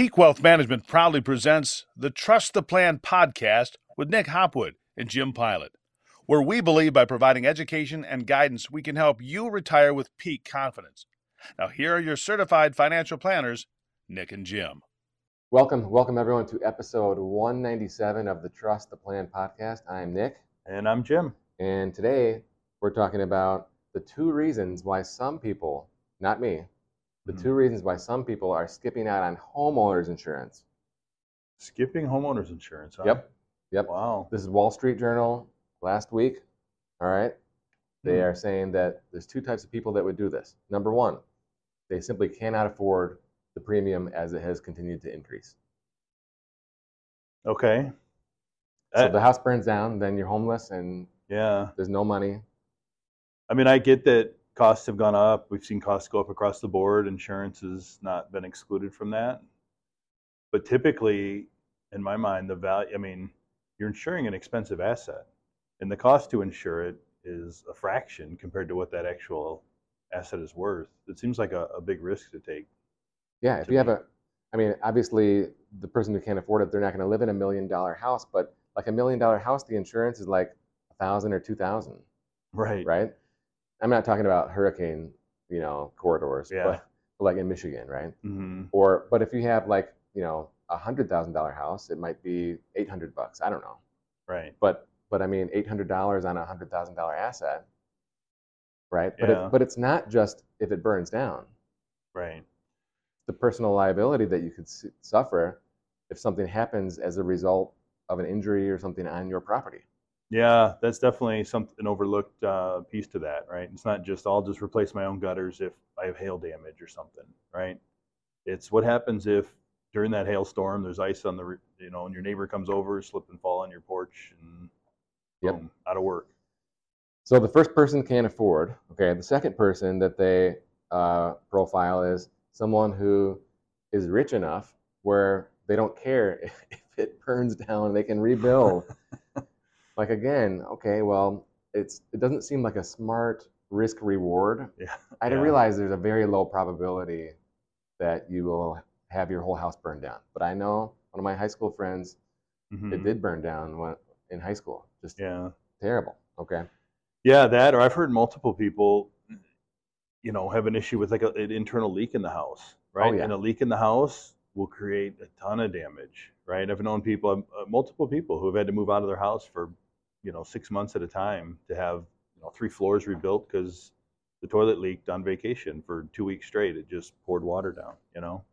Peak Wealth Management proudly presents the Trust the Plan podcast with Nick Hopwood and Jim Pilat, where we believe by providing education and guidance, we can help you retire with peak confidence. Now, here are your certified financial planners, Nick and Jim. Welcome, welcome everyone to episode 197 of the Trust the Plan podcast. I'm Nick, And I'm Jim. and today we're talking about the two reasons why some people, not me, the Mhm. two reasons why some people are skipping out on homeowners insurance. Skipping homeowners insurance. Huh? Yep, yep. Wow. This is Wall Street Journal last week. All right. They Hmm. are saying that there's two types of people that would do this. Number one, they simply cannot afford the premium as it has continued to increase. Okay. So if the house burns down, then you're homeless and yeah. there's no money. I mean, I get that costs have gone up. We've seen costs go up across the board. Insurance has not been excluded from that. But typically, in my mind, the value, I mean, you're insuring an expensive asset, and the cost to insure it is a fraction compared to what that actual asset is worth. It seems like a, a big risk to take. Yeah, if you have a, I mean, obviously the person who can't afford it, they're not going to live in a million dollar house. But like a million dollar house, the insurance is like a thousand or two thousand, Right. right? I'm not talking about hurricane, you know, corridors, Yeah. but, but like in Michigan, right? Mm-hmm. Or, but if you have like, you know, a hundred thousand dollar house, it might be eight hundred bucks. I don't know, Right. but but I mean, eight hundred dollars on a hundred thousand dollar asset, right? But Yeah. it, but it's not just if it burns down. Right. the personal liability that you could suffer if something happens as a result of an injury or something on your property. Yeah, that's definitely some an overlooked uh, piece to that, right? It's not just I'll just replace my own gutters if I have hail damage or something, right? It's what happens if during that hailstorm there's ice on the, you know, and your neighbor comes over, slip and fall on your porch, and Yep. boom, out of work. So the first person can't afford. Okay, the second person that they uh, profile is someone who is rich enough where they don't care if, if it burns down, they can rebuild. like again, okay, well, it's it doesn't seem like a smart risk reward. Yeah, I didn't yeah. realize there's a very low probability that you will have your whole house burned down. But I know one of my high school friends, it Mhm. did burn down when, in high school. Just Yeah, terrible. Okay. yeah, that or I've heard multiple people, you know, have an issue with like a, an internal leak in the house, right? Oh, yeah. And a leak in the house will create a ton of damage, right? I've known people, uh, multiple people who have had to move out of their house for, you know, six months at a time to have, you know, three floors rebuilt because the toilet leaked on vacation for two weeks straight. It just poured water down, you know?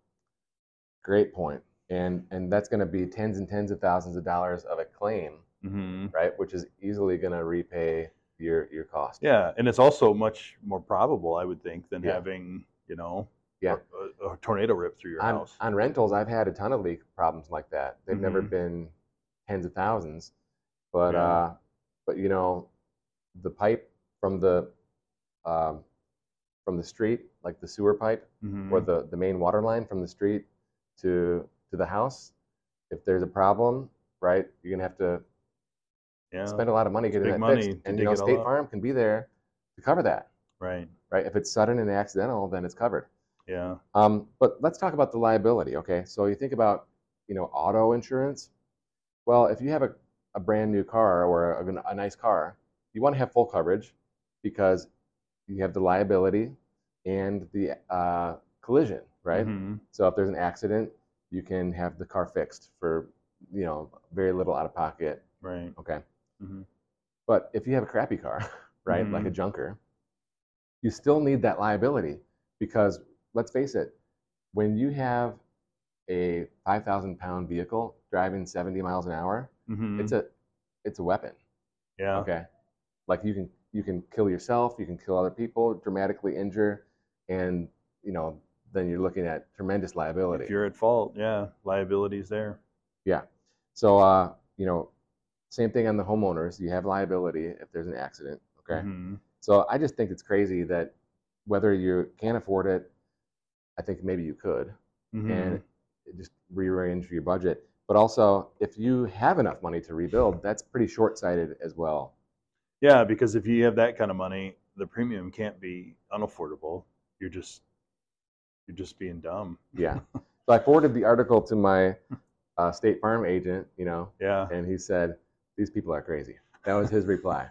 Great point. And and that's going to be tens and tens of thousands of dollars of a claim, hmm right? Which is easily going to repay your your cost. Yeah, and it's also much more probable, I would think, than Yeah. having, you know, Yeah. a, a tornado rip through your On, house. on rentals, I've had a ton of leak problems like that. They've never Mhm. been tens of thousands, but Yeah. uh, but you know, the pipe from the um, from the street, like the sewer pipe, Mhm. or the, the main water line from the street to to the house, if there's a problem, right, you're gonna have to yeah. spend a lot of money getting that money fixed. And you know, State. Farm can be there to cover that, Right. right? If it's sudden and accidental, then it's covered. Yeah. Um, but let's talk about the liability. Okay, so you think about you know auto insurance. Well, if you have a, a brand new car or a, a nice car, you want to have full coverage because you have the liability and the uh, collision, right? Mhm. So if there's an accident, you can have the car fixed for you know very little out of pocket. Right. Okay. Mhm. But if you have a crappy car, right, like a Mhm. junker, you still need that liability because let's face it, when you have a 5,000 pound vehicle driving 70 miles an hour, Mhm. it's a it's a weapon. yeah. Okay, like you can you can kill yourself, you can kill other people, dramatically injure, and you know then you're looking at tremendous liability. If you're at fault, yeah, liabilities there. Yeah. So, uh, you know, same thing on the homeowners. You have liability if there's an accident. Okay. Mhm. So I just think it's crazy that whether you can't afford it, I think maybe you could, Mhm. and just rearrange your budget. But also, if you have enough money to rebuild, that's pretty short-sighted as well. Yeah, because if you have that kind of money, the premium can't be unaffordable. You're just you're just being dumb. Yeah. So I forwarded the article to my uh, State Farm agent, you know, Yeah. and he said, "These people are crazy." That was his reply.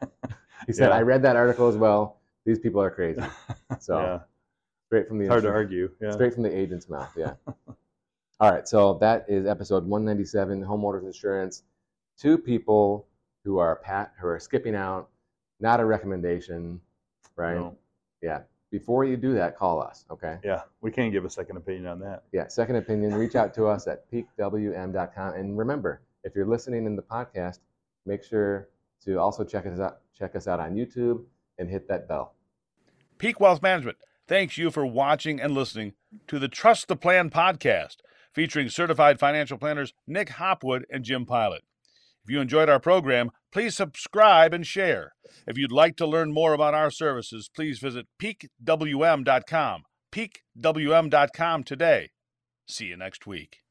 He said, Yeah. "I read that article as well. These people are crazy." So yeah. straight from the It's hard to argue. Yeah. straight from the agent's mouth. Yeah. All right. So that is episode 197, homeowners insurance. Two people who are pat who are skipping out. Not a recommendation, right? No. Yeah. Before you do that, call us. Okay. Yeah. We can't give a second opinion on that. Yeah. Second opinion. Reach out to us at peakwm.com. And remember, if you're listening in the podcast, make sure to also check us out. Check us out on YouTube and hit that bell. Peak Wealth Management thanks you for watching and listening to the Trust the Plan podcast featuring certified financial planners Nick Hopwood and Jim Pilat. If you enjoyed our program, please subscribe and share. If you'd like to learn more about our services, please visit peakwm.com. peakwm.com today. See you next week.